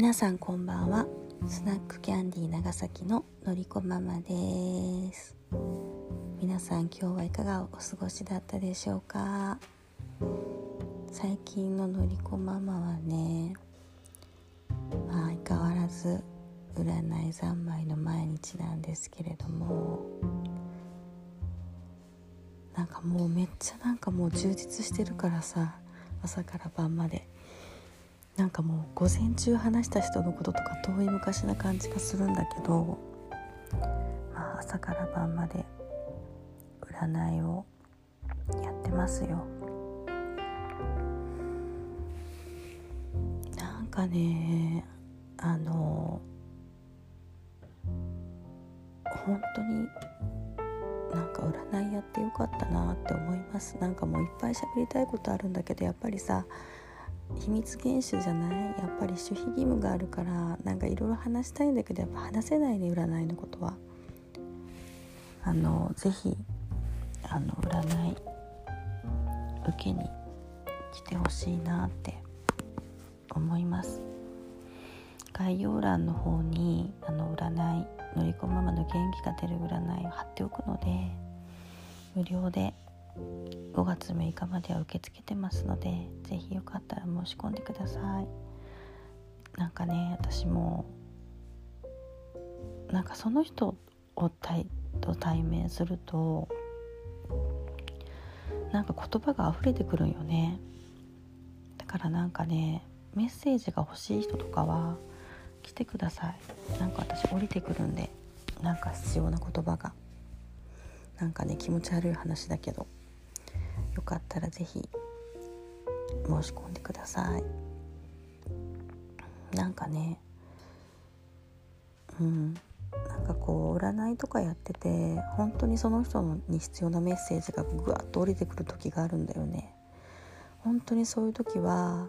皆さんこんばんは。スナックキャンディー長崎ののりこママです。皆さん今日はいかがお過ごしだったでしょうか？最近ののりこママはねまあ相変わらず占い三昧の毎日なんですけれどもなんかもうめっちゃなんかもう充実してるからさ朝から晩まで。なんかもう午前中話した人のこととか遠い昔な感じがするんだけど、まあ、朝から晩まで占いをやってますよ。なんかねあの本当になんか占いやってよかったなって思います。なんかもういっぱい喋りたいことあるんだけどやっぱりさ秘密厳守じゃない？やっぱり守秘義務があるからなんかいろいろ話したいんだけどやっぱ話せないね占いのことは。あの是非あの占い受けに来てほしいなって思います。概要欄の方にあの占いのりこママの元気が出る占いを貼っておくので無料で5月6日までは受け付けてますので是非よかったら申し込んでください。なんかね私もなんかその人を対と対面するとなんか言葉が溢れてくるんよね。だからなんかねメッセージが欲しい人とかは来てください。なんか私降りてくるんでなんか必要な言葉が。なんかね気持ち悪い話だけど。かったら是非申し込んでください。なんかねうんなんかこう占いとかやってて本当にその人に必要なメッセージがぐわっと降りてくる時があるんだよね。本当にそういう時は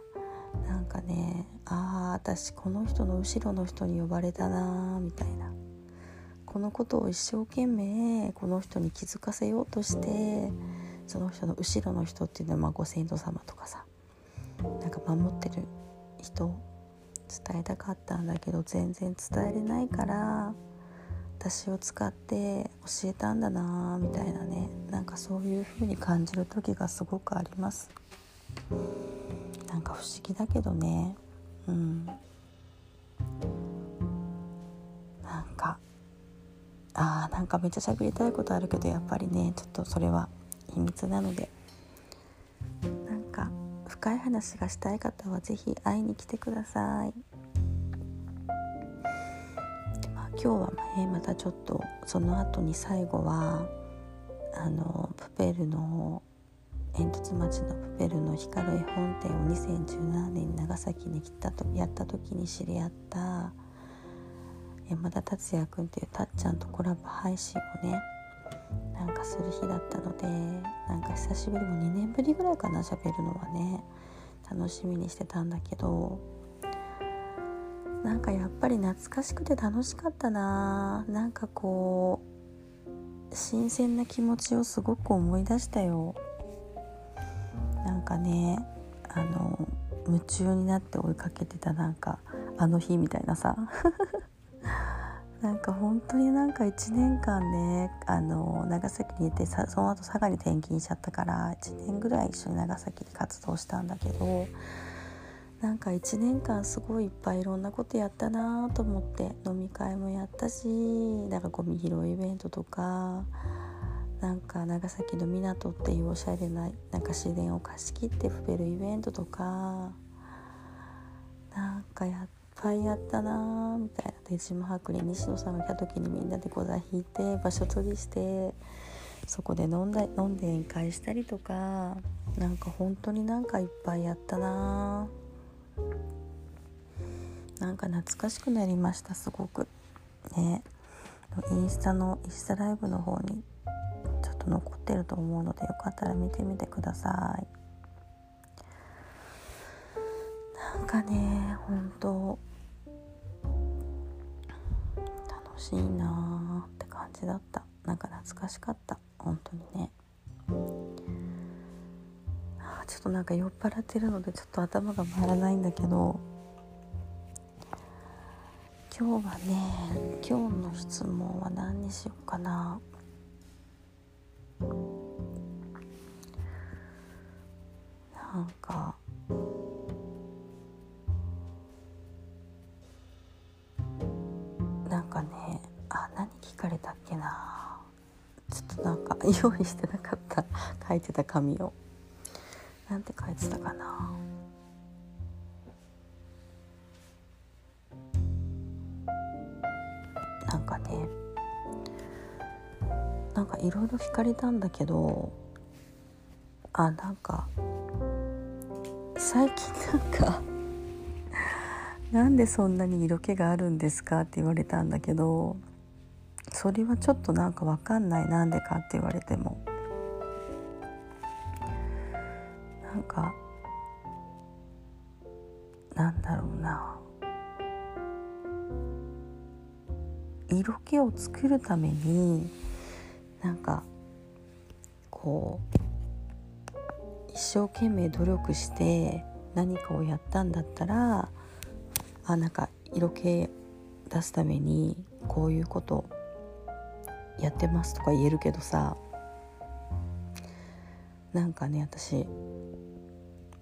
なんかねああ私この人の後ろの人に呼ばれたなみたいな。このことを一生懸命この人に気づかせようとしてその人の後ろの人っていうのはまあご先祖様とかさなんか守ってる人伝えたかったんだけど全然伝えれないから私を使って教えたんだなみたいなねなんかそういう風に感じる時がすごくあります。なんか不思議だけどね。うん。なんかあーなんかめっちゃ喋りたいことあるけどやっぱりねちょっとそれは秘密なのでなんか深い話がしたい方は是非会いに来てください。まあ、今日はねまたちょっとその後に最後はあのプペルの煙突町のプペルの光る絵本店を2017年に長崎に来たとやった時に知り合った山田達也君っていうたっちゃんとコラボ配信をねなんかする日だったのでなんか久しぶりも2年ぶりぐらいかな喋るのはね。楽しみにしてたんだけど。なんかやっぱり懐かしくて楽しかったな。なんかこう新鮮な気持ちをすごく思い出したよ。なんかねあの夢中になって追いかけてたなんかあの日みたいなさ。なんか本当になんか1年間ねあの長崎にいてその後佐賀に転勤しちゃったから1年ぐらい一緒に長崎で活動したんだけどなんか1年間すごいいっぱいいろんなことやったなと思って飲み会もやったしなんかゴミ拾いイベントとかなんか長崎の港っていうおしゃれななんか自然を貸し切ってふべるイベントとかなんかやってぱいやったなみたいな。手島博に西野さんが来た時にみんなで小座引いて場所取りしてそこで飲んだ飲んで宴会したりとかなんか本当になんかいっぱいやったななんか懐かしくなりましたすごく。ね。インスタのインスタライブの方にちょっと残ってると思うのでよかったら見てみてください。かね本当。楽しいなーって感じだった。なんか懐かしかった。本当にね。ちょっとなんか酔っ払ってるのでちょっと頭が回らないんだけど。今日はね今日の質問は何にしようかな。用意してなかった。書いてた紙を。なんて書いてたかな。なんかね。なんかいろいろ聞かれたんだけど。あなんか。最近なんか。なんでそんなに色気があるんですかって言われたんだけど。それはちょっとなんかわかんないなんでかって言われても。なんかなんだろうな。色気を作るためになんかこう一生懸命努力して何かをやったんだったらあなんか色気出すためにこういうことやってますとか言えるけどさなんかね私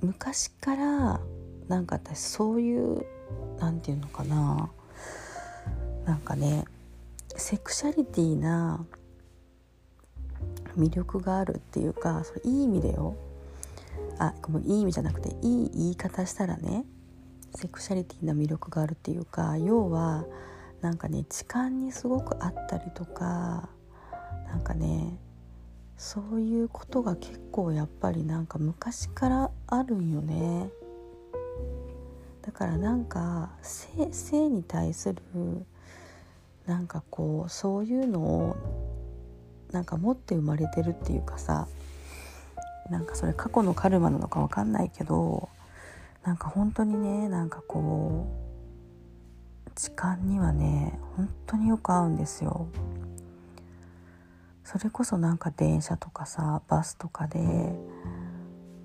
昔からなんか私そういうなんていうのかななんかねセクシャリティな魅力があるっていうかそれいい意味でよあごめんいい意味じゃなくていい言い方したらねセクシャリティな魅力があるっていうか要はなんかね痴漢にすごくあったりとかなんかねそういうことが結構やっぱりなんか昔からあるんよね。だからなんか性性に対するなんかこうそういうのをなんか持って生まれてるっていうかさなんかそれ過去のカルマなのか分かんないけどなんか本当にねなんかこう時間にはね本当によく合うんですよ。それこそなんか電車とかさバスとかでも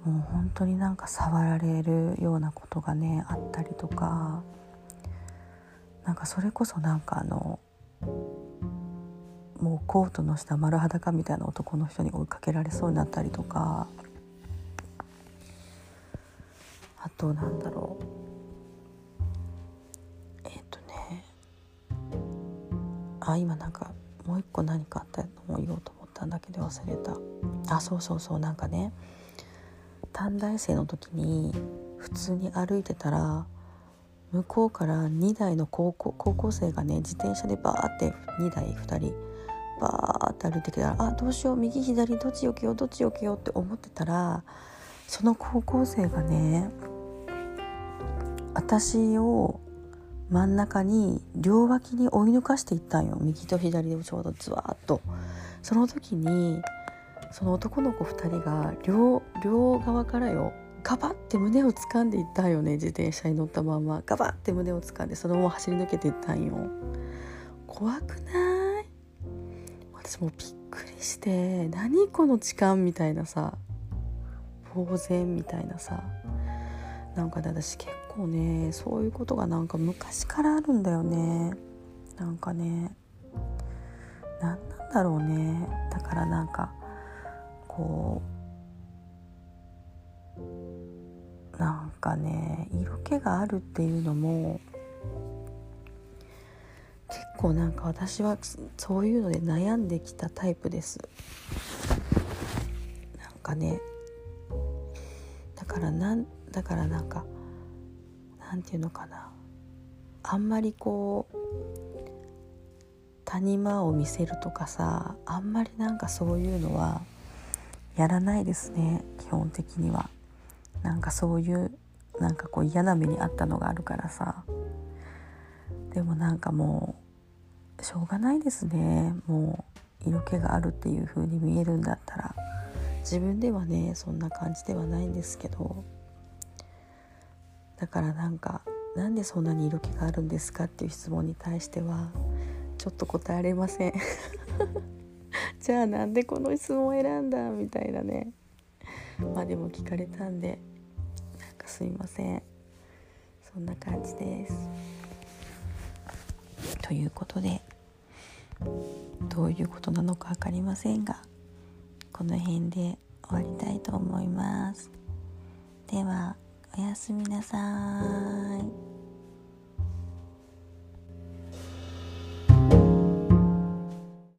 う本当になんか触られるようなことがねあったりとかなんかそれこそなんかあのもうコートの下丸裸みたいな男の人に追いかけられそうになったりとかあとなんだろうあ今なんかもう一個何かあったのを言おうと思ったんだけど忘れた。あそうそうそうなんかね短大生の時に普通に歩いてたら向こうから2台の高校高校生がね自転車でバーって2台2人バーって歩いてきたらあどうしよう右左どっちよけようどっちよけようって思ってたらその高校生がね私を真ん中に両脇に追い抜かしていったんよ。右と左でちょうどズワーッと。その時にその男の子2人が両両側からよガバッて胸を掴んでいったんよね。自転車に乗ったまま。ガバッて胸を掴んでそのまま走り抜けていったんよ。怖くない？私もうびっくりして何この痴漢みたいなさ呆然みたいなさ。なんか私結構ねそういうことがなんか昔からあるんだよね。なんかね何なんだろうね。だからなんかこうなんかね色気があるっていうのも結構なんか私はそういうので悩んできたタイプです。なんかねだからなんだからなんかなんていうのかな。あんまりこう谷間を見せるとかさあんまりなんかそういうのはやらないですね。基本的には。なんかそういうなんかこう嫌な目にあったのがあるからさ。でもなんかもうしょうがないですね。もう色気があるっていう風に見えるんだったら。自分ではねそんな感じではないんですけど。だからなんかなんでそんなに色気があるんですかっていう質問に対してはちょっと答えれません。じゃあなんでこの質問を選んだみたいなね。まあでも聞かれたんでなんかすいません。そんな感じです。ということでどういうことなのか分かりませんがこの辺で終わりたいと思います。では。おやすみなさい。